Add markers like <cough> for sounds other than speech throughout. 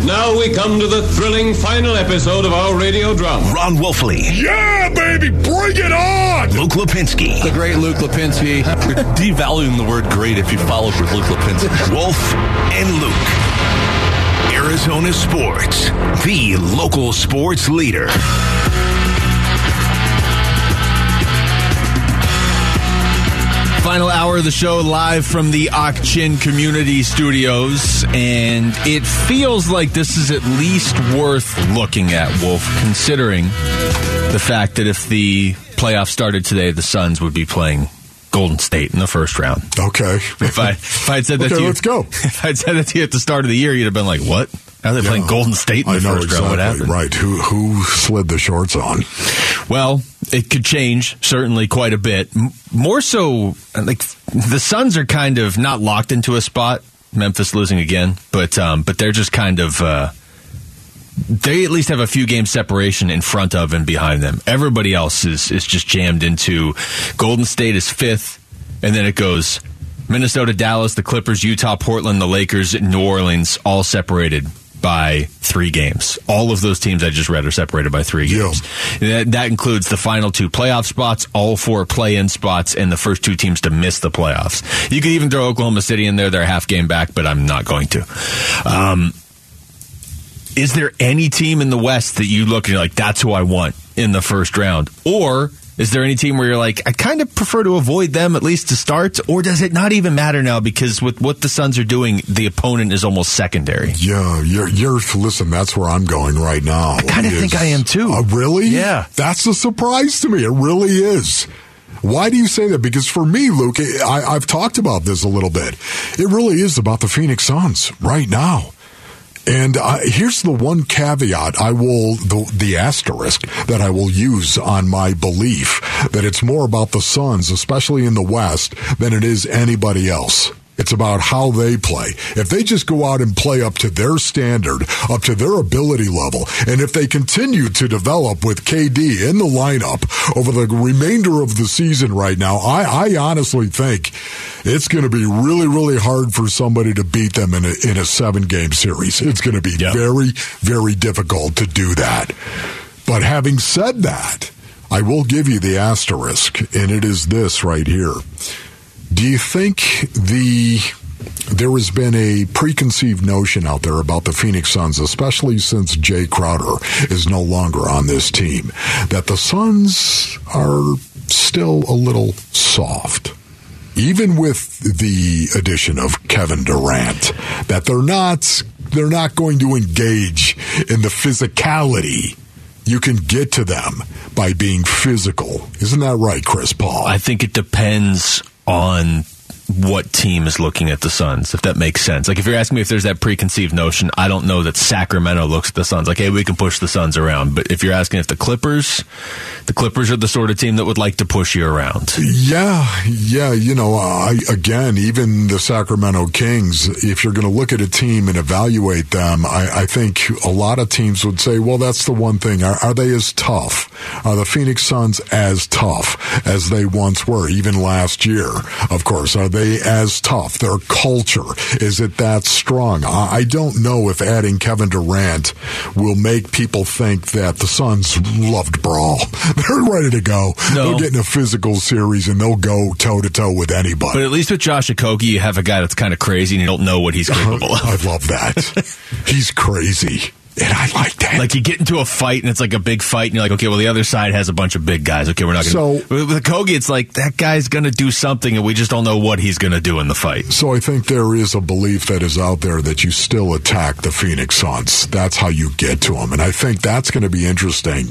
And now we come to the thrilling final episode of our radio drama. Ron Wolfley, Yeah, baby, bring it on! Luke Lipinski, The great Luke Lipinski. You're <laughs> devaluing the word great if you follow with Luke Lipinski. Wolf, and Luke. Arizona Sports, the local sports leader. Final hour of the show live from the Ak-Chin Community Studios, and it feels like this is at least worth looking at, Wolf, considering the fact that if the playoffs started today, the Suns would be playing Golden State in the first round. Okay. If I if I'd said that Okay, to you, let's go. <laughs> If I'd said that to you at the start of the year, you'd have been like, "What? How are they playing Golden State in the I know first exactly, round? What happened?" Right. Who who slid the shorts on? Well, it could change certainly quite a bit. M- more so, like the Suns are kind of not locked into a spot. Memphis losing again, but um, but they're just kind of. Uh, they at least have a few game separation in front of and behind them. Everybody else is is just jammed into. Golden State is fifth, and then it goes Minnesota, Dallas, the Clippers, Utah, Portland, the Lakers, New Orleans, all separated by three games. All of those teams I just read are separated by three Yeah. games. That, that includes the final two playoff spots, all four play-in spots, and the first two teams to miss the playoffs. You could even throw Oklahoma City in there; they're a half game back, but I'm not going to. Um, is there any team in the West that you look and you're like, that's who I want in the first round? Or is there any team where you're like, I kind of prefer to avoid them at least to start? Or does it not even matter now because with what the Suns are doing, the opponent is almost secondary? Yeah, you're you're listen. That's where I'm going right now. I kinda think I am too. Uh, really? Yeah. That's a surprise to me. It really is. Why do you say that? Because for me, Luke, I, I've talked about this a little bit. It really is about the Phoenix Suns right now. And uh, here's the one caveat I will, the, the asterisk that I will use on my belief that it's more about the Suns, especially in the West, than it is anybody else. It's about how they play. If they just go out and play up to their standard, up to their ability level, and if they continue to develop with KD in the lineup over the remainder of the season right now, I, I honestly think it's going to be really, really hard for somebody to beat them in a, in a seven game series. It's going to be Yeah. very, very difficult to do that. But having said that, I will give you the asterisk, and it is this right here. Do you think the there has been a preconceived notion out there about the Phoenix Suns, especially since Jae Crowder is no longer on this team, that the Suns are still a little soft? Even with the addition of Kevin Durant, that they're not they're not going to engage in the physicality you can get to them by being physical. Isn't that right, Chris Paul? I think it depends on what team is looking at the Suns, if that makes sense. Like if you're asking me if there's that preconceived notion, I don't know that Sacramento looks at the Suns like, hey, we can push the Suns around. But if you're asking if the Clippers, the Clippers are the sort of team that would like to push you around. Yeah, yeah. You know, again, even the Sacramento Kings, if you're going to look at a team and evaluate them, I, I think a lot of teams would say, well, that's the one thing. Are, are they as tough? Are the Phoenix Suns as tough as they once were, even last year? Of course. Are they as tough? Their culture, is it that strong? I, I don't know if adding Kevin Durant will make people think that the Suns loved brawl. <laughs> They're ready to go. No. They'll get in a physical series and they'll go toe to toe with anybody. But at least with Josh Okogie, you have a guy that's kind of crazy and you don't know what he's uh-huh. capable of. I love that. <laughs> He's crazy. And I like that. Like you get into a fight and it's like a big fight and you're like, okay, well the other side has a bunch of big guys. Okay, we're not going to. So- with Kogi, it's like that guy's going to do something and we just don't know what he's going to do in the fight. So I think there is a belief that is out there that you still attack the Phoenix Suns. That's how you get to them. And I think that's going to be interesting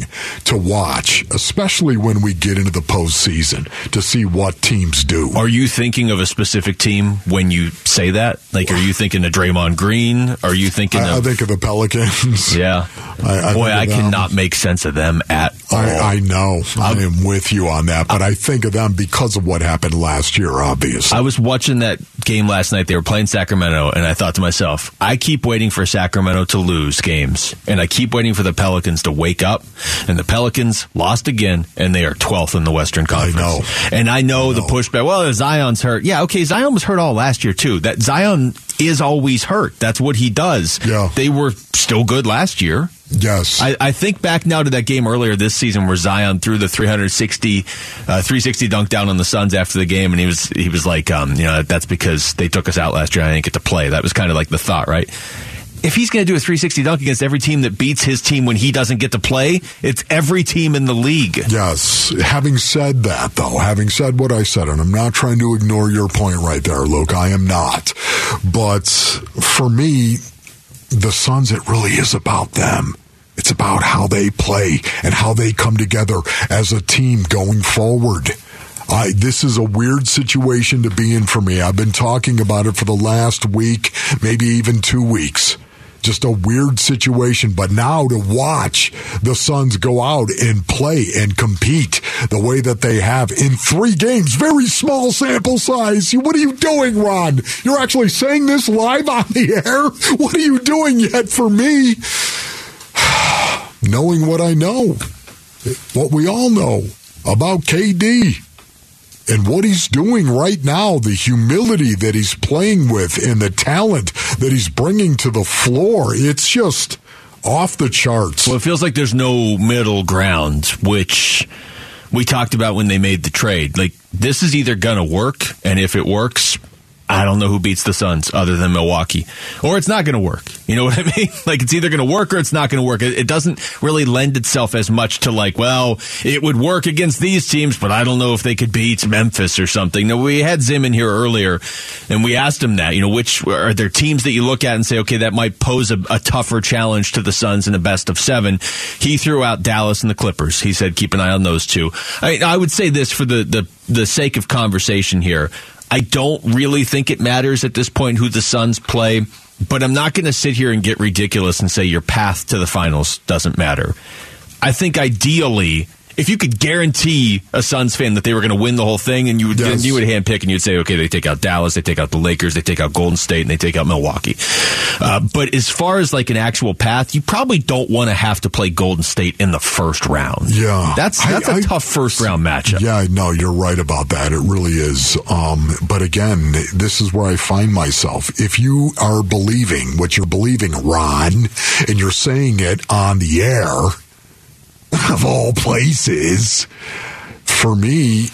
to watch, especially when we get into the postseason to see what teams do. Are you thinking of a specific team when you say that? Like, are you thinking of Draymond Green? Are you thinking I, I of? think of the Pelicans. Yeah. I- I Boy, I them. cannot make sense of them at all. I, I know. I am with you on that, but I think of them because of what happened last year, obviously. I was watching that game last night. They were playing Sacramento, and I thought to myself, I keep waiting for Sacramento to lose games, and I keep waiting for the Pelicans to wake up. And the Pelicans lost again, and they are 12th in the Western Conference. I know. And I know, the pushback. Well, Zion's hurt. Yeah, okay. Zion was hurt all last year too. That Zion is always hurt. That's what he does. Yeah. They were still good last year. Yes. I, I think back now to that game earlier this season where Zion threw the 360, uh, 360 dunk down on the Suns after the game, and he was he was like, um, you know, that's because they took us out last year. and I didn't get to play. That was kind of like the thought, right? If he's going to do a 360 dunk against every team that beats his team when he doesn't get to play, it's every team in the league. Yes. Having said that, though, having said what I said, and I'm not trying to ignore your point right there, Luke, I am not. But for me, the Suns, it really is about them. It's about how they play and how they come together as a team going forward. I, this is a weird situation to be in for me. I've been talking about it for the last week, maybe even two weeks. Just a weird situation. But now to watch the Suns go out and play and compete the way that they have in three games, very small sample size. What are you doing, Ron? You're actually saying this live on the air? What are you doing yet for me? <sighs> Knowing what I know, what we all know about KD and what he's doing right now, the humility that he's playing with and the talent that he's bringing to the floor, it's just off the charts. Well, it feels like there's no middle ground, which we talked about when they made the trade. Like, this is either going to work, and if it works, I don't know who beats the Suns other than Milwaukee. Or it's not going to work. You know <laughs> what I mean? Like it's either going to work or it's not going to work. It, it, doesn't really lend itself as much to like, well, it would work against these teams, but I don't know if they could beat Memphis or something. Now, we had Zim in here earlier and we asked him that, you know, which are there teams that you look at and say, okay, that might pose a, a tougher challenge to the Suns in a best of seven. He threw out Dallas and the Clippers. He said, keep an eye on those two. I, I would say this for the, the, the sake of conversation here. I don't really think it matters at this point who the Suns play, but I'm not going to sit here and get ridiculous and say your path to the finals doesn't matter. I think ideally, if you could guarantee a Suns fan that they were going to win the whole thing, and you would Yes. you would handpick and you'd say, okay, they take out Dallas, they take out the Lakers, they take out Golden State, and they take out Milwaukee. Uh, but as far as like an actual path, you probably don't want to have to play Golden State in the first round. Yeah. that's I- that's a I- tough first round matchup. Yeah, no, you're right about that. It really is. Um, but again, this is where I find myself. If you are believing what you're believing, Ron, and you're saying it on the air, of all places, for me,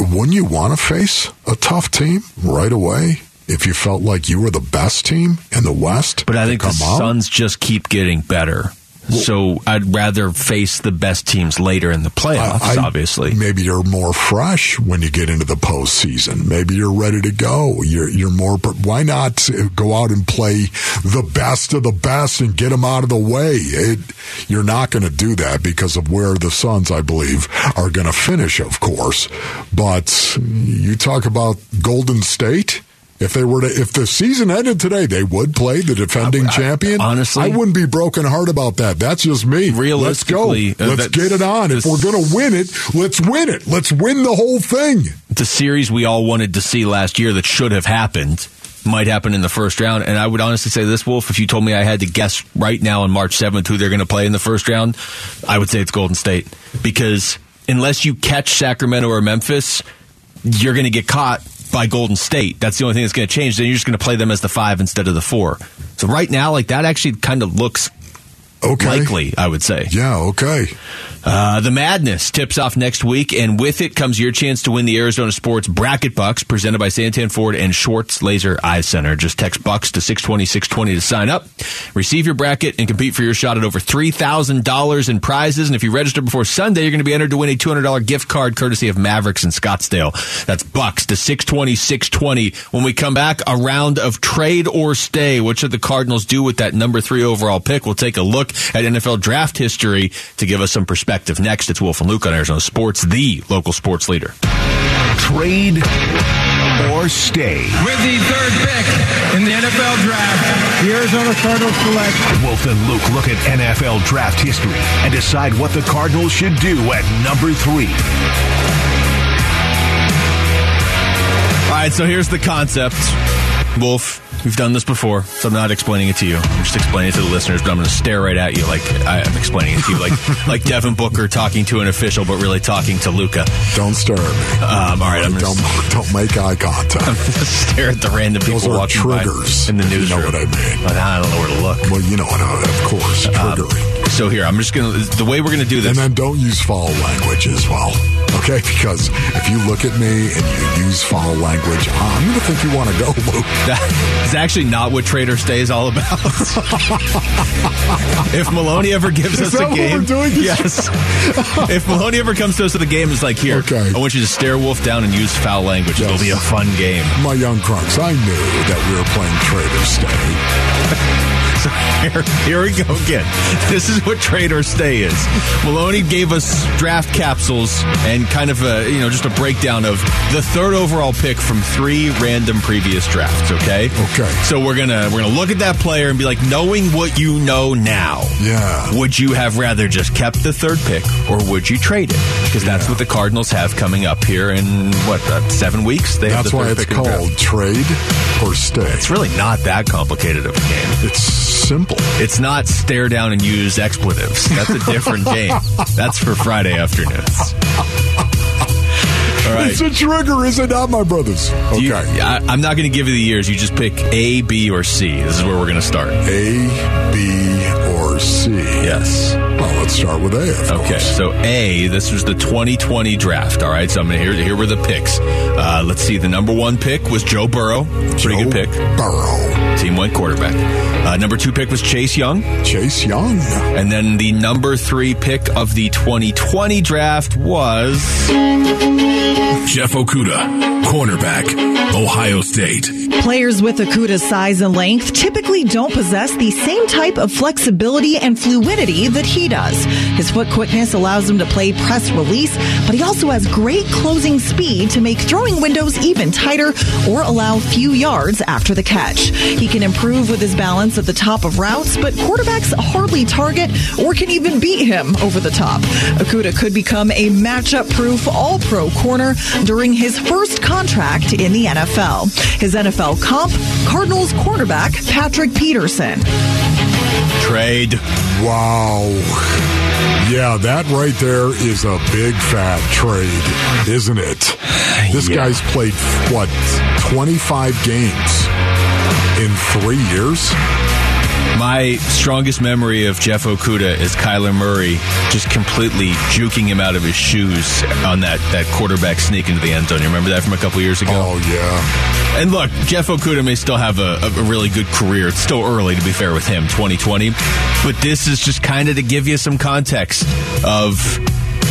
wouldn't you want to face a tough team right away? If you felt like you were the best team in the West, But I think the? Suns just keep getting better. So I'd rather face the best teams later in the playoffs, I- obviously. Maybe you're more fresh when you get into the postseason. Maybe you're ready to go. You're you're more. Why not go out and play the best of the best and get them out of the way? It, you're not going to do that because of where the Suns, I believe, are going to finish, of course. But you talk about Golden State. If they were to, if the season ended today, they would play the defending I- champion. honestly- I wouldn't be broken heart about that. That's just me. let's go. Realistically, uh, Let's get it on. If we're going to win it, let's win it. Let's win the whole thing. the series we all wanted to see last year that should have happened might happen in the first round. And I would honestly say this, Wolf, if you told me I had to guess right now on March 7th who they're going to play in the first round, I would say it's Golden State. Because unless you catch Sacramento or Memphis, you're going to get caught by Golden State. That's the only thing that's going to change. Then you're just going to play them as the five instead of the four. So right now, like that actually kind of looks Okay. likely, I would say. Yeah. Okay. Uh, the madness tips off next week, and with it comes your chance to win the Arizona Sports Bracket Bucks presented by Santan Ford and Schwartz Laser Eye Center. Just text Bucks to 620 620 to sign up. Receive your bracket and compete for your shot at over $3,000 in prizes. And if you register before Sunday, you're going to be entered to win a $200 gift card courtesy of Mavericks in Scottsdale. That's Bucks to 620 620. When we come back, a round of trade or stay. What should the Cardinals do with that number three overall pick? We'll take a look at NFL draft history to give us some perspective. Next, it's Wolf and Luke on Arizona Sports, the local sports leader. Trade or stay. With the third pick in the NFL Draft, the Arizona Cardinals select Wolf and Luke look at NFL draft history and decide what the Cardinals should do at number three. All right, so here's the concept. Wolf, we've done this before, so I'm not explaining it to you. I'm just explaining it to the listeners, but I'm going to stare right at you like I am explaining it to you, like <laughs> like Devin Booker talking to an official, but really talking to Luka. Don't stare at me. Um, all right, I'm don't don't make eye contact. <laughs> stare at the random people Those are walking triggers. by in the You know what I mean. But I don't know where to look. Well, you know, what? of course, triggering. So here, I'm just to the way we're to do this. And then don't use foul language as well. Okay? Because if you look at me and you use foul language, I'm to think you want to go, Luke. <laughs> That is actually not what Trade or Stay is all about. <laughs> if Maloney ever gives Is us that a what game, we're doing? <laughs> yes. if Maloney ever comes to us with a game, it's like here. Okay. I want you to stare Wolf down and use foul language. It'll be a fun game. My young crunks, I knew that we were playing Trade or Stay. Here, here we go again. This is what Trade or Stay is. Maloney gave us draft capsules and kind of a you know just a breakdown of the third overall pick from three random previous drafts. Okay. Okay. So we're gonna we're gonna look at that player and be like, knowing what you know now. Yeah. Would you have rather just kept the third pick or would you trade it? Because that's Yeah. what the Cardinals have coming up here in what uh, seven weeks. They have That's the why it's pick in draft. called trade or stay. It's really not that complicated of a game. It's simple. It's not stare down and use expletives. That's a different <laughs> game. That's for Friday afternoons. All right. It's a trigger, is it not, my brothers? Okay. You- I, I'm not going to give you the years. You just pick A, B, or C. This is where we're going to start. A, B, or C. Yes. Well, let's start with A. Okay, course. so A, this was the 2020 draft. All right, so I'm gonna here. Here were the picks. Uh, let's see. The number one pick was Joe Burrow. Pretty Joe good pick. Burrow. Team went quarterback. Uh, number two pick was Chase Young, Chase Young. and then the number three pick of the 2020 draft was Jeff Okudah, cornerback, Ohio State. Players with Okudah's size and length typically don't possess the same type of flexibility and fluidity that he does. His foot quickness allows him to play press release, but he also has great closing speed to make throwing windows even tighter or allow few yards after the catch. He can improve with his balance at the top of routes, but quarterbacks hardly target or can even beat him over the top. Okudah could become a matchup proof all pro corner during his first contract in the NFL. His NFL comp, Cardinals quarterback Patrick Peterson. trade. Wow. Yeah, that right there is a big fat trade, isn't it? This Yeah. guy's played, what, 25 games in three years? My strongest memory of Jeff Okudah is Kyler Murray just completely juking him out of his shoes on that, that quarterback sneak into the end zone. You remember that from a couple years ago? Oh, yeah. And look, Jeff Okudah may still have a, a really good career. It's still early, to be fair with him, 2020. But this is just kind of to give you some context of,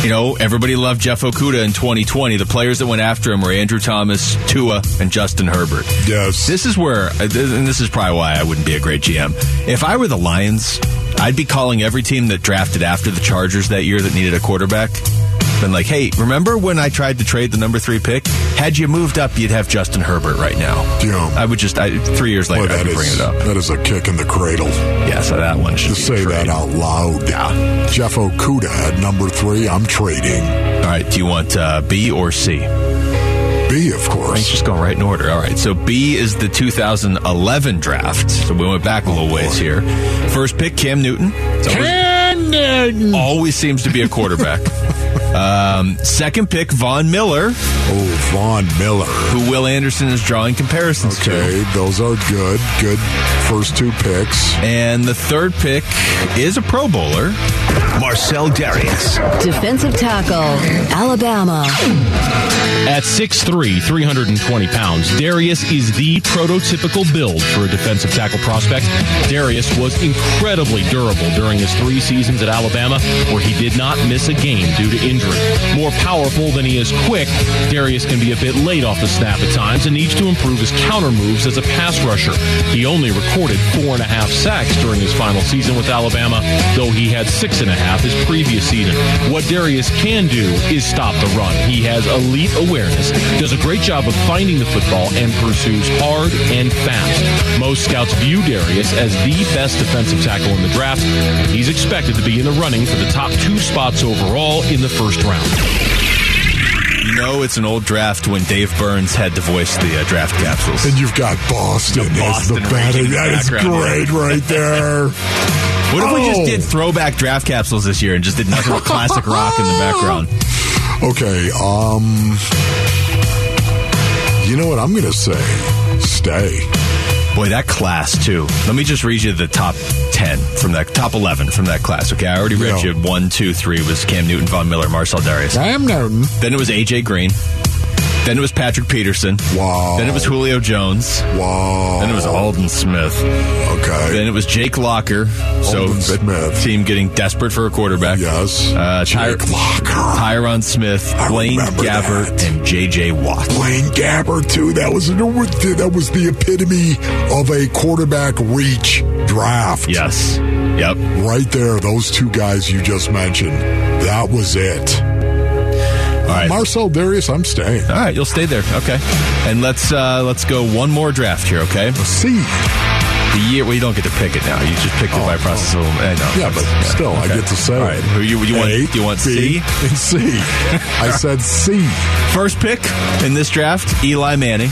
you know, everybody loved Jeff Okudah in 2020. The players that went after him were Andrew Thomas, Tua, and Justin Herbert. Yes. This is where, uh, and this is probably why I wouldn't be a great GM. If I were the Lions, I'd be calling every team that drafted after the Chargers that year that needed a quarterback. Been like, hey, remember when I tried to trade the number three pick? Had you moved up, you'd have Justin Herbert right now. Yeah. I would just, I, three years later, Boy, I that would bring it up. that is a kick in the cradle. Yeah, so that one should To be say a that out loud. Yeah. Jeff Okudah at number three, I'm trading. All right, do you want uh, B or C? B, of Let's course. just go right in order. All right, so B is the 2011 draft. So we went back a little ways here. First pick, Cam Newton. It's always- Always seems to be a quarterback. <laughs> um, second pick, Von Miller, Oh, Von Miller. who Will Anderson is drawing comparisons to. Okay, those are good. Good first two picks. And the third pick is a Pro Bowler. Marcell Dareus. Defensive tackle, Alabama. At 6'3", 320 pounds, Dareus is the prototypical build for a defensive tackle prospect. Dareus was incredibly durable during his three seasons at Alabama, where he did not miss a game due to injury. More powerful than he is quick, Dareus can be a bit late off the snap at times and needs to improve his counter moves as a pass rusher. He only recorded four and a half sacks during his final season with Alabama, though he had six and a half his previous season. What Dareus can do is stop the run. He has elite awareness, does a great job of finding the football, and pursues hard and fast. Most scouts view Dareus as the best defensive tackle in the draft. He's expected to be in the running for the top two spots overall in the first round. know it's an old draft when Dave Burns had to voice the uh, draft capsules. And you've got Boston, The as the batting. raging That is great right there. <laughs> What if we just Oh. did throwback draft capsules this year and just did nothing but classic rock in the background? <laughs> Okay, um, you know what I'm going to say? Stay. Boy, that class too. Let me just read you the top ten from that top eleven from that class. Okay, I already read Yeah. you one, two, three was Cam Newton, Von Miller, Marcell Dareus. Sam Newton. Then it was AJ Green. Then it was Patrick Peterson. Wow. Then it was Julio Jones. Wow. Then it was Aldon Smith. Okay. Then it was Jake Locker. So Aldon Smith. team getting desperate for a quarterback. Yes. Uh, Ty- Jake Locker. Tyron Smith, I Blaine Gabbert, that. and JJ Watt. Blaine Gabbert too. That was that was the epitome of a quarterback reach draft. Yes. Yep. Right there, those two guys you just mentioned. That was it. Right. Marcell Dareus, I'm staying. All right, you'll stay there. Okay. And let's uh let's go one more draft here, okay? C. The year well you don't get to pick it now. You just picked it by process of I know. Oh, Yeah, but still, I get to say All right. Who you you want A, do you want B, C? and C. <laughs> I said C. First pick in this draft, Eli Manning.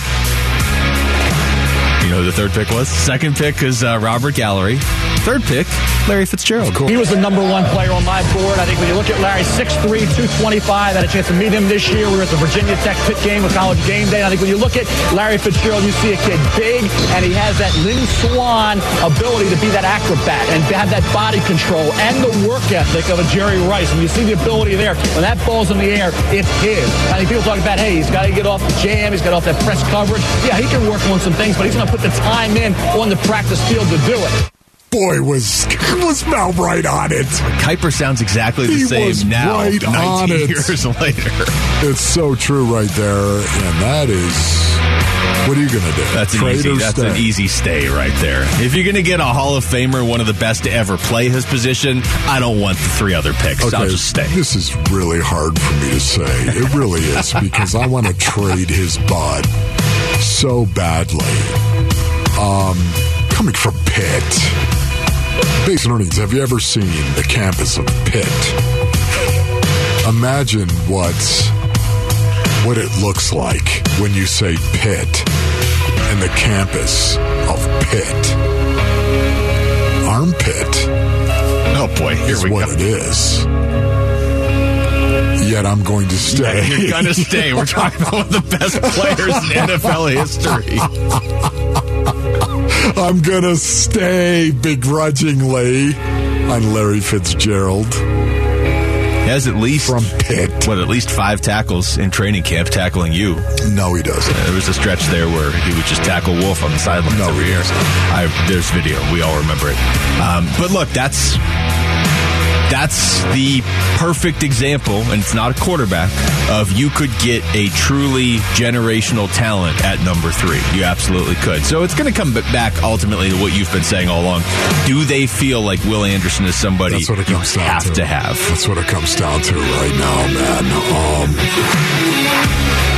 You know who the third pick was? Second pick is uh, Robert Gallery. Third pick, Larry Fitzgerald. Cool. He was the number one player on my board. I think when you look at Larry, 6'3", 225, I had a chance to meet him this year. We were at the Virginia Tech Pitt game with College Game Day. I think when you look at Larry Fitzgerald, you see a kid big, and he has that Lynn Swann ability to be that acrobat and to have that body control and the work ethic of a Jerry Rice. When you see the ability there, when that ball's in the air, it's his. I think people talk about, hey, he's got to get off the jam, he's got off that press coverage. Yeah, he can work on some things, but he's going to put the time in on the practice field to do it. Boy, was was Mel right on it. Kiper sounds exactly the He same now, right 19 years <laughs> later. It's so true right there, and that is what are you going to do? That's an easy. That's stay? an easy stay right there. If you're going to get a Hall of Famer, one of the best to ever play his position, I don't want the three other picks. I'll just stay. This is really hard for me to say. It really is <laughs> because I want to trade his bud so badly. Um, coming from Pitt. Base Earnings, have you ever seen the campus of Pitt? Imagine what what it looks like when you say Pitt and the campus of Pitt. Armpit Oh boy, here is we what go. it is. Yet I'm going to stay. Yeah, you're going to stay. We're talking about one of the best players in NFL history. <laughs> I'm going to stay begrudgingly on Larry Fitzgerald He has at least from Pitt. what at least five tackles in training camp tackling you. No, he doesn't. There was a stretch there where he would just tackle Wolf on the sidelines No, every year. I, there's video. We all remember it. Um, but look, that's that's the perfect example, and it's not a quarterback, of you could get a truly generational talent at number three. You absolutely could. So it's going to come back ultimately to what you've been saying all along. Do they feel like Will Anderson is somebody That's what it you comes down have to. to have? That's what it comes down to right now, man. Um,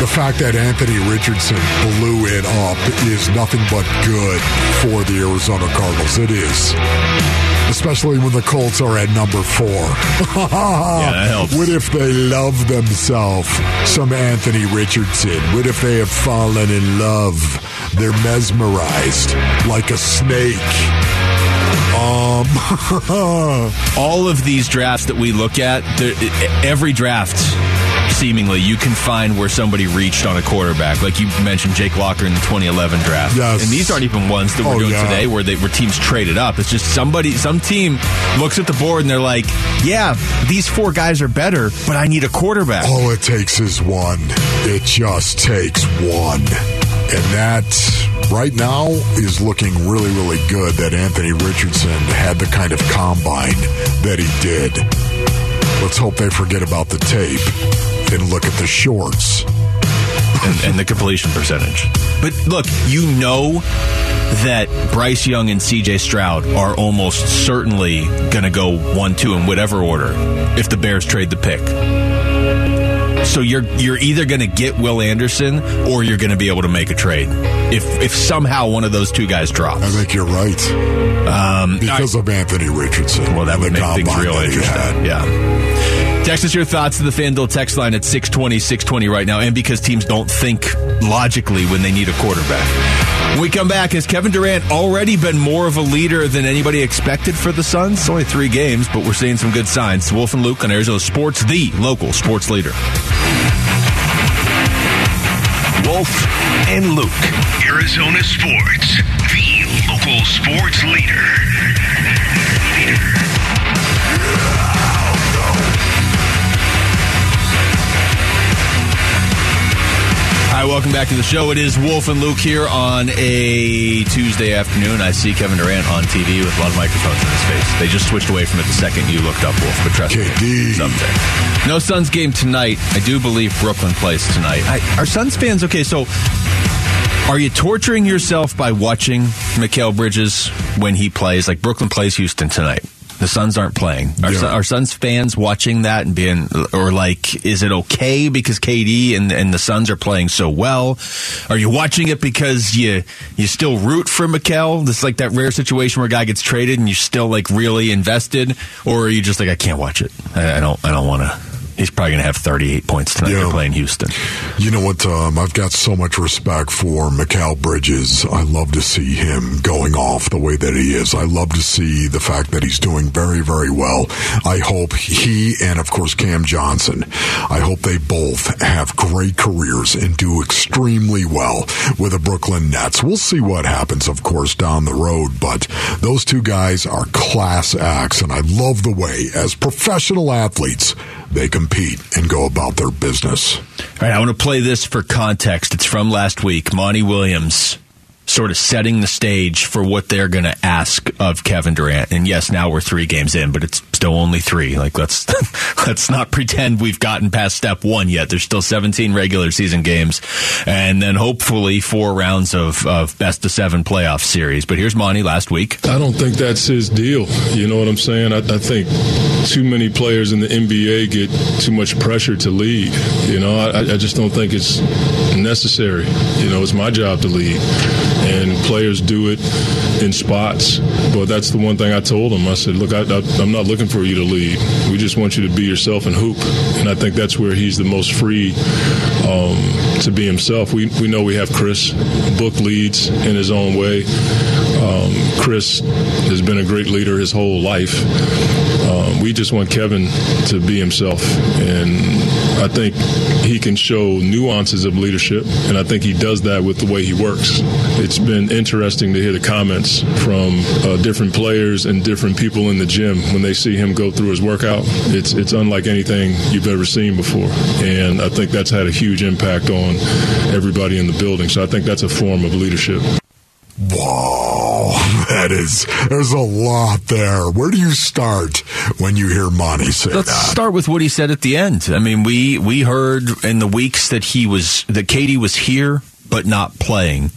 the fact that Anthony Richardson blew it up is nothing but good for the Arizona Cardinals. It is. Especially when the Colts are at number four. <laughs> yeah, that helps. What if they love themselves some Anthony Richardson? What if they have fallen in love? They're mesmerized like a snake. Um, <laughs> all of these drafts that we look at, every draft, seemingly, you can find where somebody reached on a quarterback. Like you mentioned, Jake Locker in the 2011 draft. Yes. And these aren't even ones that we're Oh, doing yeah. today where they where teams traded up. It's just somebody, some team looks at the board and they're like, "Yeah, these four guys are better, but I need a quarterback." All it takes is one. It just takes one. And that, right now, is looking really, really good that Anthony Richardson had the kind of combine that he did. Let's hope they forget about the tape and look at the shorts. and, and the completion percentage. But look, you know that Bryce Young and CJ Stroud are almost certainly going to go one, two in whatever order if the Bears trade the pick. So you're you're either going to get Will Anderson or you're going to be able to make a trade if if somehow one of those two guys drops. I think you're right. Um, Because of Anthony Richardson. well, that would make things real interesting. Yeah. Text us your thoughts to the FanDuel text line at 620, 620 right now, and because teams don't think logically when they need a quarterback. When we come back, has Kevin Durant already been more of a leader than anybody expected for the Suns? It's only three games, but we're seeing some good signs. Wolf and Luke on Arizona Sports, the local sports leader. Wolf and Luke. Arizona Sports, the local sports leader. Hi, welcome back to the show. It is Wolf and Luke here on a Tuesday afternoon. I see Kevin Durant on TV with a lot of microphones in his face. They just switched away from it the second you looked up, Wolf, but trust KD. me, someday. No Suns game tonight. I do believe Brooklyn plays tonight. I, are Suns fans okay? So, are you torturing yourself by watching Mikal Bridges when he plays? Like Brooklyn plays Houston tonight. The Suns aren't playing. Are, Yeah. Are Suns fans watching that and being, or like, is it okay because KD and, and the Suns are playing so well? Are you watching it because you you still root for Mikal? This is like that rare situation where a guy gets traded and you're still like really invested, or are you just like, I can't watch it. I, I don't. I don't want to. He's probably going to have 38 points tonight. Yeah. They're playing Houston. You know what? Um, I've got so much respect for Mikal Bridges. I love to see him going off the way that he is. I love to see the fact that he's doing very, very well. I hope he and, of course, Cam Johnson, I hope they both have great careers and do extremely well with the Brooklyn Nets. We'll see what happens, of course, down the road, but those two guys are class acts, and I love the way, as professional athletes, they compete and go about their business. All right, I want to play this for context. It's from last week. Monty Williams sort of setting the stage for what they're going to ask of Kevin Durant. And yes, now we're three games in, but it's still only three. Like let's <laughs> let's not pretend we've gotten past step one yet. There's still 17 regular season games, and then hopefully four rounds of, of best of seven playoff series. But here's Monty last week. I don't think that's his deal. You know what I'm saying? I, I think too many players in the NBA get too much pressure to lead. You know, I, I just don't think it's necessary. You know, it's my job to lead, and players do it in spots. But that's the one thing I told him. I said, look, I, I'm not looking for you to lead. We just want you to be yourself and hoop. And I think that's where he's the most free um, to be himself. We we know we have Chris. Book leads in his own way. Um, Chris has been a great leader his whole life. Um, we just want Kevin to be himself, and I think he can show nuances of leadership, and I think he does that with the way he works. It's been interesting to hear the comments from uh, different players and different people in the gym when they see him go through his workout. It's it's unlike anything you've ever seen before, and I think that's had a huge impact on everybody in the building. So I think that's a form of leadership. Whoa, that is, there's a lot there. Where do you start when you hear Monty say Let's that? start with what he said at the end. I mean, we we heard in the weeks that he was that KD was here but not playing.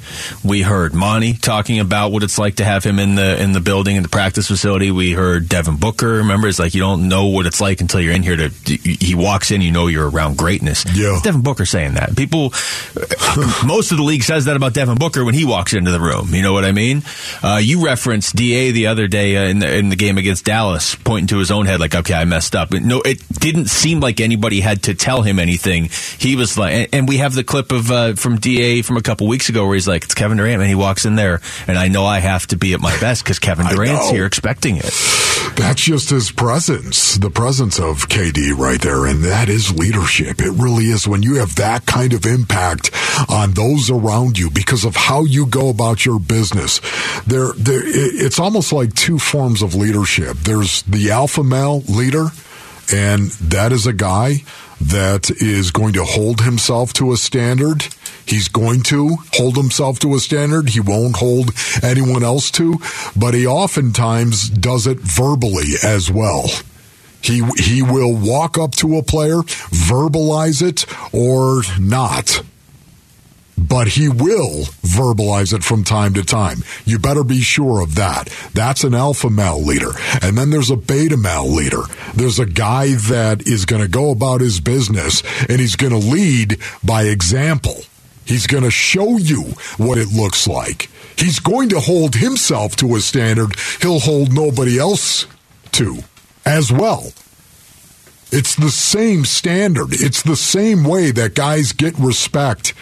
We heard Monty talking about what it's like to have him in the in the building in the practice facility. We heard Devin Booker. Remember, it's like you don't know what it's like until you're in here. To he walks in, you know you're around greatness. Yeah, it's Devin Booker saying that. People, <laughs> most of the league says that about Devin Booker when he walks into the room. You know what I mean? Uh, you referenced DA the other day uh, in the in the game against Dallas, pointing to his own head like, "Okay, I messed up." But no, it didn't seem like anybody had to tell him anything. He was like, and, and we have the clip of uh, from DA from a couple weeks ago where he's like, "It's Kevin Durant," and he walks in there, and I know I have to be at my best because Kevin <laughs> Durant's here expecting it. That's just his presence, the presence of KD right there. And that is leadership. It really is when you have that kind of impact on those around you because of how you go about your business. There, there, it's almost like two forms of leadership. There's the alpha male leader, and that is a guy that is going to hold himself to a standard. He's going to hold himself to a standard he won't hold anyone else to, but he oftentimes does it verbally as well. He he will walk up to a player, verbalize it or not. But he will verbalize it from time to time. You better be sure of that. That's an alpha male leader. And then there's a beta male leader. There's a guy that is going to go about his business and he's going to lead by example. He's going to show you what it looks like. He's going to hold himself to a standard he'll hold nobody else to as well. It's the same standard. It's the same way that guys get respect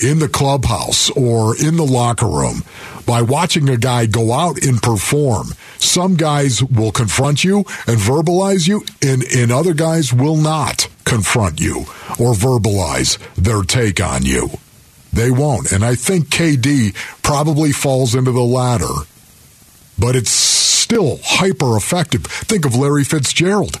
in the clubhouse or in the locker room by watching a guy go out and perform. Some guys will confront you and verbalize you, and, and other guys will not confront you or verbalize their take on you. They won't. And I think KD probably falls into the latter. But it's still hyper effective. Think of Larry Fitzgerald.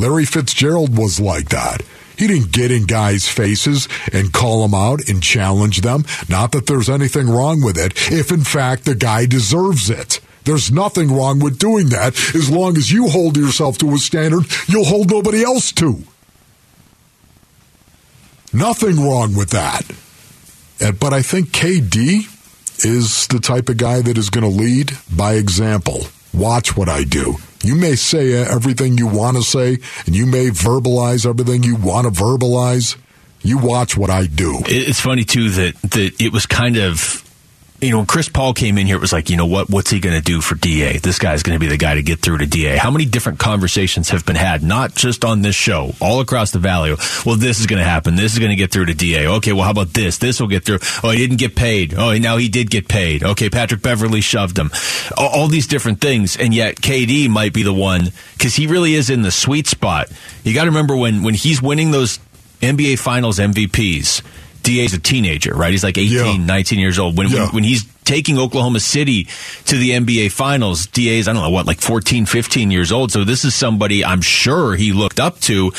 Larry Fitzgerald was like that. He didn't get in guys' faces and call them out and challenge them. Not that there's anything wrong with it, if in fact the guy deserves it. There's nothing wrong with doing that as long as you hold yourself to a standard you'll hold nobody else to. Nothing wrong with that. But I think KD is the type of guy that is going to lead by example. Watch what I do. You may say everything you want to say, and you may verbalize everything you want to verbalize. You watch what I do. It's funny too that that it was kind of you know when Chris Paul came in here it was like you know what what's he going to do for DA this guy's going to be the guy to get through to DA how many different conversations have been had not just on this show all across the valley? Well this is going to happen. This is going to get through to DA okay well how about this? This will get through. Oh he didn't get paid. Oh now he did get paid. Okay Patrick Beverley shoved him. All, all these different things and yet KD might be the one because he really is in the sweet spot. You got to remember when when he's winning those NBA Finals MVPs. DA's a teenager, right? He's like 18, 19 years old. When, when, when he's taking Oklahoma City to the NBA Finals, DA's, I don't know what, like 14, 15 years old. So this is somebody I'm sure he looked up to.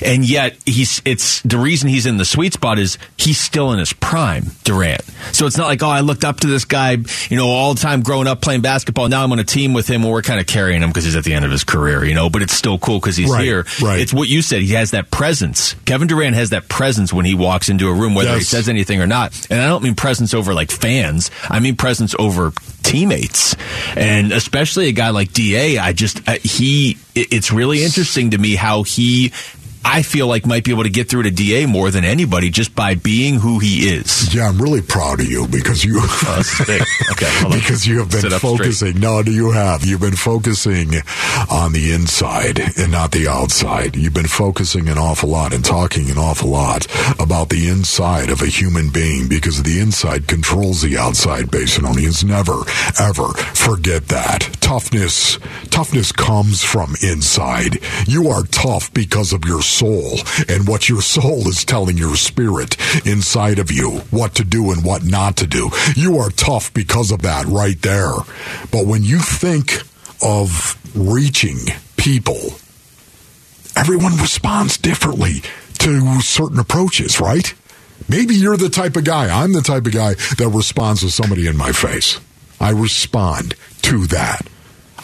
And yet he's, it's the reason he's in the sweet spot is he's still in his prime, Durant. So it's not like, oh, I looked up to this guy, you know, all the time growing up playing basketball. Now I'm on a team with him and we're kind of carrying him because he's at the end of his career, you know, but it's still cool because he's Right, here. right. It's what you said. He has that presence. Kevin Durant has that presence when he walks into a room, whether he says anything or not. And I don't mean presence over like fans. I mean presence over teammates. And especially a guy like DA, I just, uh, he, it's really interesting to me how he, I feel like might be able to get through to DA more than anybody just by being who he is. Yeah, I'm really proud of you because you Oh. Okay, <laughs> because you have been up straight. focusing. No, do you have. You've been focusing on the inside and not the outside. You've been focusing an awful lot and talking an awful lot about the inside of a human being because the inside controls the outside. Basinonians never ever forget that. Toughness, toughness comes from inside. You are tough because of your soul and what your soul is telling your spirit inside of you what to do and what not to do. You are tough because of that right there. But when you think of reaching people, everyone responds differently to certain approaches, right? Maybe you're the type of guy, I'm the type of guy that responds to somebody in my face. I respond to that.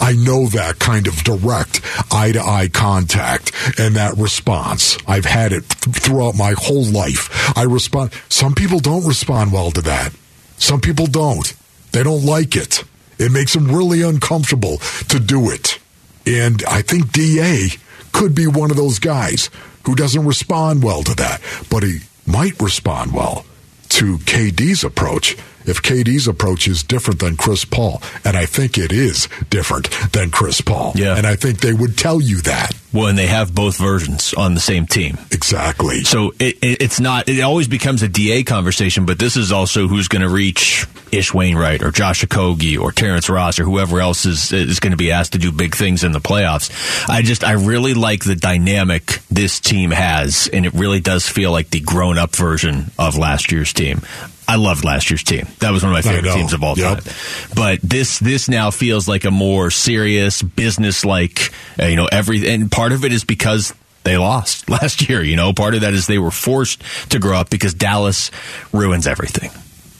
I know that kind of direct eye to eye contact and that response. I've had it th- throughout my whole life. I respond. Some people don't respond well to that. Some people don't. They don't like it. It makes them really uncomfortable to do it. And I think DA could be one of those guys who doesn't respond well to that, but he might respond well to KD's approach if KD's approach is different than Chris Paul. And I think it is different than Chris Paul. Yeah. And I think they would tell you that. Well, and they have both versions on the same team. Exactly. So it, it, it's not, it always becomes a DA conversation, but this is also who's going to reach Ish Wainwright or Josh Okogie or Terrence Ross or whoever else is, is going to be asked to do big things in the playoffs. I just, I really like the dynamic this team has, and it really does feel like the grown up version of last year's team. I loved last year's team. That was one of my favorite teams of all Yep. time. But this this now feels like a more serious, business like, uh, you know, every and part of it is because they lost <laughs> last year. You know, part of that is they were forced to grow up because Dallas ruins everything,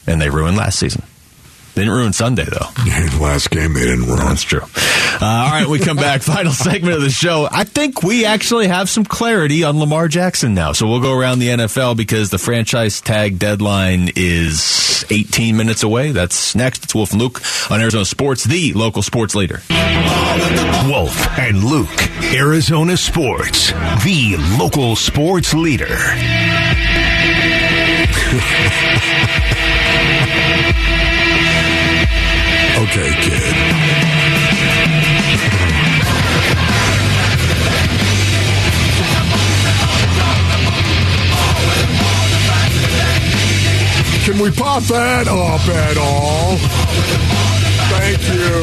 and they ruined last season. They didn't ruin Sunday though. <laughs> Yeah, the last game they didn't ruin. That's true. Uh, all right, we come back. <laughs> Final segment of the show. I think we actually have some clarity on Lamar Jackson now. So we'll go around the NFL because the franchise tag deadline is 18 minutes away. That's next. It's Wolf and Luke on Arizona Sports, the local sports leader. Wolf and Luke, Arizona Sports, the local sports leader. <laughs> Okay, kid. Can we pop that up at all? Thank you.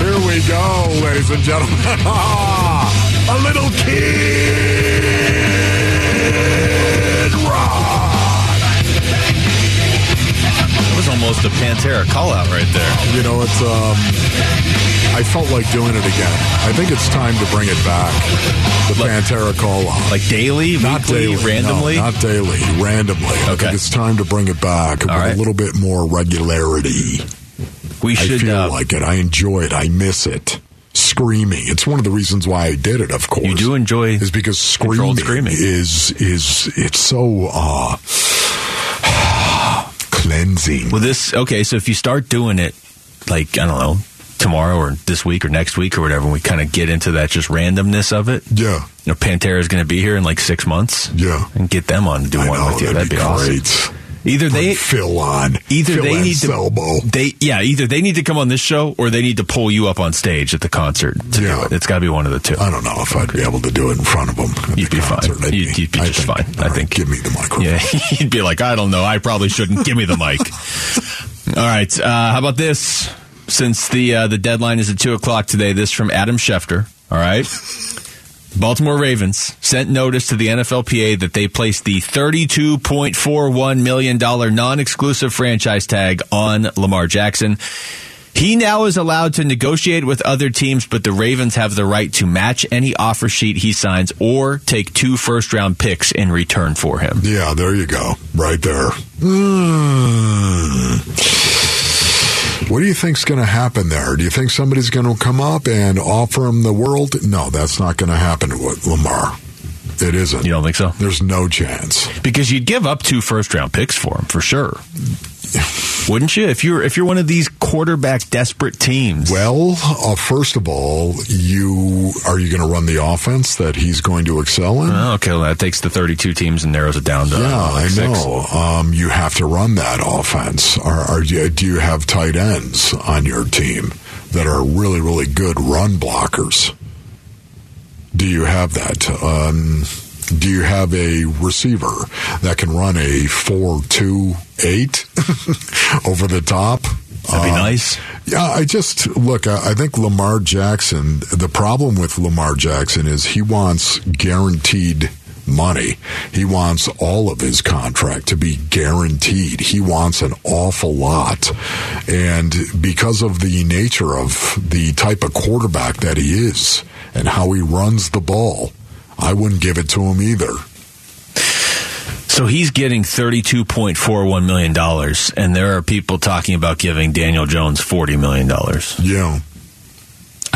Here we go, ladies and gentlemen. <laughs> A little kid. Almost a Pantera call out right there. You know, it's um I felt like doing it again. I think it's time to bring it back. The Pantera call out. Like daily, Not weekly, daily, randomly? No, not daily, randomly. I Okay. think it's time to bring it back with right. a little bit more regularity. we I should. feel Uh, like it. I enjoy it. I miss it. Screaming. It's one of the reasons why I did it. Of course, you do enjoy is because screaming, screaming. is is it's so uh cleansing. Well, this okay. So if you start doing it, like I don't know, tomorrow or this week or next week or whatever, and we kind of get into that just randomness of it. Yeah, You know, Pantera is going to be here in like six months. Yeah. and get them on to do I one know, with you. that'd That'd, be be, awesome. Either they, Phil on. either Phil they need to, Anselmo. they, yeah, either they need to come on this show or they need to pull you up on stage at the concert to Yeah. do it. It's got to be one of the two. I don't know if I'd be able to do it in front of them. You'd the be fine. concert. I'd You'd- you'd be I just think- fine, I right, think. Give me the microphone. Yeah, <laughs> you'd be like, I don't know. I probably shouldn't. Give me the mic. <laughs> All right. Uh, how about this? Since the uh, the deadline is at two o'clock today, this from Adam Schefter. All right. Baltimore Ravens sent notice to the NFLPA that they placed the $32.41 million non exclusive franchise tag on Lamar Jackson. He now is allowed to negotiate with other teams, but the Ravens have the right to match any offer sheet he signs or take two first round picks in return for him. Yeah, there you go. Right there. <sighs> <sighs> <sighs> Mm. What do you think's going to happen there? Do you think somebody's going to come up and offer him the world? No, that's not going to happen with Lamar. It isn't. You don't think so? There's no chance. Because you'd give up two first round picks for him for sure. <laughs> Wouldn't you? If you're if you're one of these quarterback desperate teams. Well, uh, first of all, you are you going to run the offense that he's going to excel in? Oh, okay, well, that takes the 32 teams and narrows it down to Yeah, like I six. know. Um, you have to run that offense. Are, are you, do you have tight ends on your team that are really, really good run blockers? Do you have that? Um, do you have a receiver that can run a four-two-eight <laughs> over the top? That'd be Uh, nice. Yeah, I just look. I I think Lamar Jackson. The problem with Lamar Jackson is he wants guaranteed money. He wants all of his contract to be guaranteed. He wants an awful lot, and because of the nature of the type of quarterback that he is and how he runs the ball, I wouldn't give it to him either. So he's getting $32.41 million, and there are people talking about giving Daniel Jones $40 million. Yeah.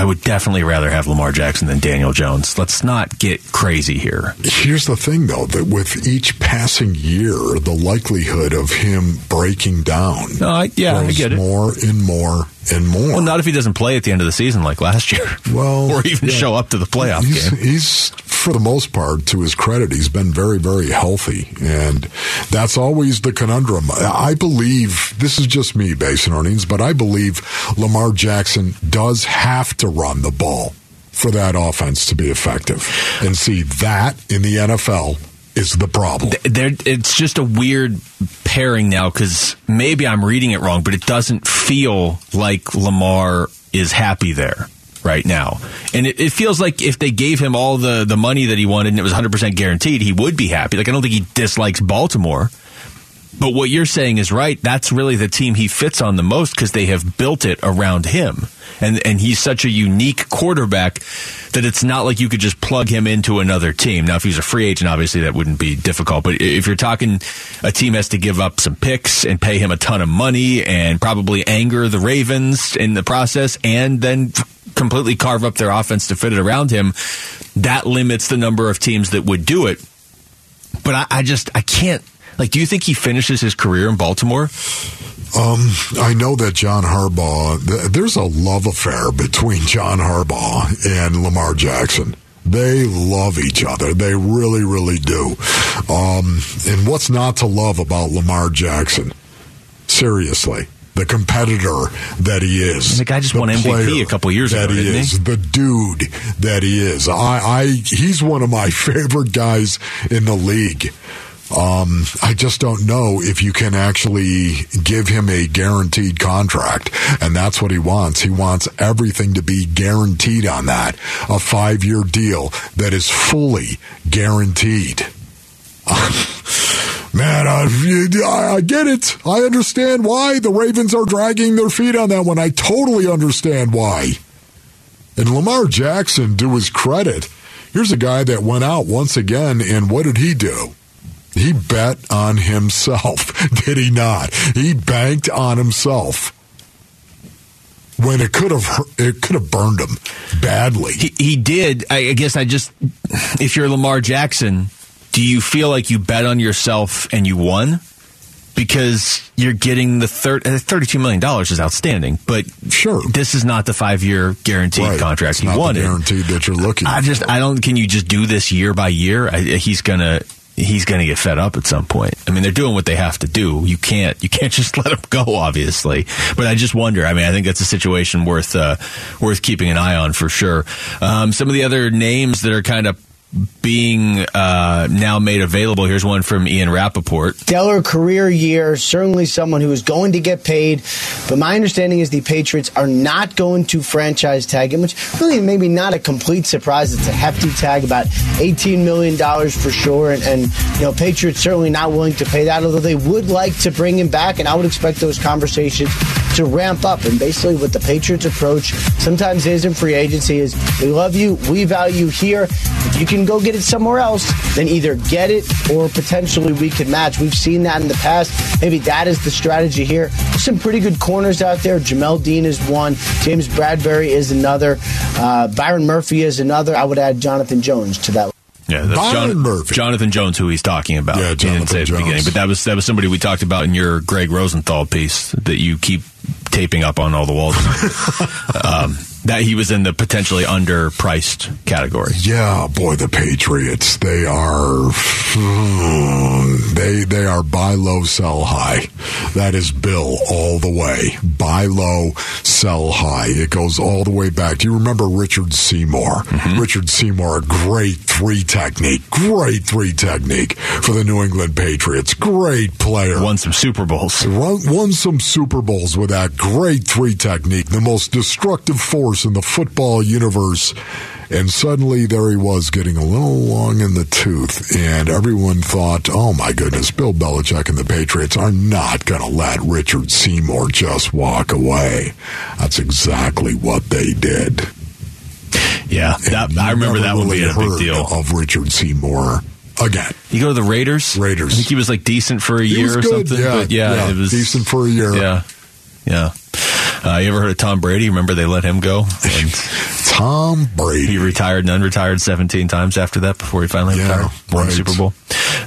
I would definitely rather have Lamar Jackson than Daniel Jones. Let's not get crazy here. Here's the thing, though, that with each passing year, the likelihood of him breaking down I, yeah, I get it. more and more and more. Well, not if he doesn't play at the end of the season like last year. Well, <laughs> or even yeah. show up to the playoff he's, game. he's, for the most part, to his credit, he's been very, very healthy. And that's always the conundrum. I believe, this is just me basing on things, but I believe Lamar Jackson does have to run the ball for that offense to be effective. And see, that in the NFL is the problem. There, it's just a weird pairing now because maybe I'm reading it wrong, but it doesn't feel like Lamar is happy there right now. And it, it feels like if they gave him all the, the money that he wanted and it was 100% guaranteed, he would be happy. Like, I don't think he dislikes Baltimore. But what you're saying is right. That's really the team he fits on the most because they have built it around him. And, and he's such a unique quarterback that it's not like you could just plug him into another team. Now, if he's a free agent, obviously that wouldn't be difficult. But if you're talking a team has to give up some picks and pay him a ton of money and probably anger the Ravens in the process and then completely carve up their offense to fit it around him, that limits the number of teams that would do it. But I, I just, I can't. Like, do you think he finishes his career in Baltimore? Um, I know that John Harbaugh, th- there's a love affair between John Harbaugh and Lamar Jackson. They love each other. They really, really do. Um, and what's not to love about Lamar Jackson? Seriously. The competitor that he is. The guy just won MVP a couple years that ago, he didn't he? is. The dude that he is. I, I, he's one of my <laughs> favorite guys in the league. Um, I just don't know if you can actually give him a guaranteed contract. And that's what he wants. He wants everything to be guaranteed on that. A five year deal that is fully guaranteed. <laughs> Man, I, I get it. I understand why the Ravens are dragging their feet on that one. I totally understand why. And Lamar Jackson, to his credit, here's a guy that went out once again, and what did he do? He bet on himself, <laughs> did he not? He banked on himself when it could have it could have burned him badly. He, he did. I guess I just if you're Lamar Jackson, do you feel like you bet on yourself and you won? Because you're getting the thir- uh, $32 million is outstanding, but sure, this is not the five year guaranteed right. contract it's he not wanted. Guaranteed that you're looking. I just. I don't. Can you just do this year by year? I, he's gonna, he's gonna get fed up at some point. I mean, they're doing what they have to do. You can't, you can't <laughs> just let him go, obviously. But I just wonder. I mean, I think that's a situation worth, uh, worth keeping an eye on for sure. Um, some of the other names that are kind of being uh, now made available. Here's one from Ian Rapoport. Stellar career year, certainly someone who is going to get paid. But my understanding is the Patriots are not going to franchise tag him, which really maybe not a complete surprise. It's a hefty tag, about $18 million for sure. And, and you know, Patriots certainly not willing to pay that, although they would like to bring him back. And I would expect those conversations to ramp up. And basically, what the Patriots approach sometimes is in free agency is we love you, we value here. If you can go get it somewhere else, then either get it or potentially we could match. We've seen that in the past. Maybe that is the strategy here. Some pretty good corners out there. Jamel Dean is one. James Bradberry is another. Uh, Byron Murphy is another. I would add Jonathan Jones to that. Yeah, that's Byron Jon- Murphy. Jonathan Jones, who he's talking about. Yeah, He didn't say Jonathan at the beginning, Jones. but that was that was somebody we talked about in your Gregg Rosenthal piece that you keep taping up on all the walls. <laughs> um, that he was in the potentially underpriced category. Yeah, boy, the Patriots, they are they they are buy low, sell high. That is Bill all the way. Buy low, sell high. It goes all the way back. Do you remember Richard Seymour? Mm-hmm. Richard Seymour, a great three technique, great three technique for the New England Patriots. Great player. Won some Super Bowls. Won, won some Super Bowls with that great three technique, the most destructive force in the football universe. And suddenly there he was getting a little long in the tooth. And everyone thought, oh my goodness, Bill Belichick and the Patriots are not going to let Richard Seymour just walk away. That's exactly what they did. Yeah, that, I remember that one really being a big deal. Of Richard Seymour again. You go to the Raiders. Raiders. I think he was like decent for a He year or good, something. yeah, but yeah, yeah, it was decent for a year. Yeah, yeah. Uh, you ever heard of Tom Brady? Remember they let him go? And <laughs> Tom Brady. he retired and unretired 17 times after that before he finally Yeah, retired. Won the right. Super Bowl.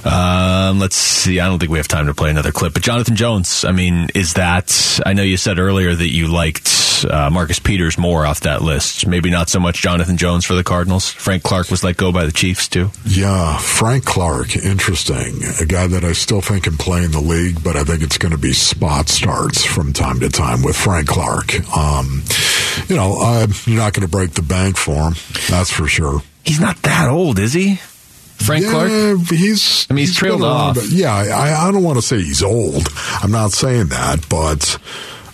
Um, let's see. I don't think we have time to play another clip. But Jonathan Jones, I mean, is that. I know you said earlier that you liked uh, Marcus Peters more off that list. Maybe not so much Jonathan Jones for the Cardinals. Frank Clark was let go by the Chiefs, too. Yeah, Frank Clark, interesting. A guy that I still think can play in the league, but I think it's going to be spot starts from time to time with Frank Clark. Um, you know, uh, you're not going to break the bank for him, that's for sure. He's not that old, is he? Frank yeah, Clark? He's. I mean, he's trailed been around, off. Yeah, I, I don't want to say he's old. I'm not saying that, but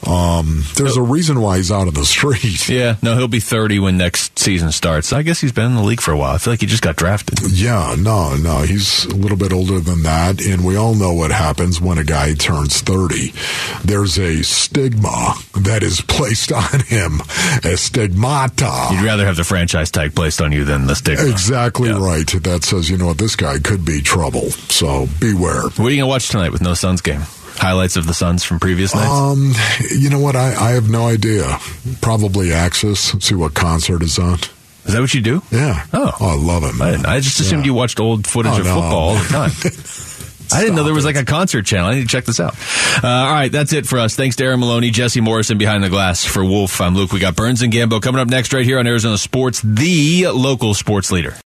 um, there's a reason why he's out on the street. <laughs> Yeah, no, he'll be 30 when next season starts. I guess he's been in the league for a while. I feel like he just got drafted. Yeah, no, no, he's a little bit older than that, and we all know what happens when a guy turns 30. There's a stigma that is placed <laughs> on him, a stigmata. You'd rather have the franchise tag placed on you than the stigma. Exactly right. That says, you know what, this guy could be trouble, so beware. What are you going to watch tonight with no Suns game? Highlights of the Suns from previous nights? Um, you know what, I, I have no idea. Probably AXS, see what concert is on. Is that what you do? Yeah. Oh. I love him. I, I just assumed Yeah. you watched old footage Oh, of no. football all the time. <laughs> I didn't know there was like a concert channel. I need to check this out. Uh, all right, that's it for us. Thanks to Aaron Maloney, Jesse Morrison behind the glass. For Wolf, I'm Luke. We got Burns and Gambo coming up next right here on Arizona Sports, the local sports leader.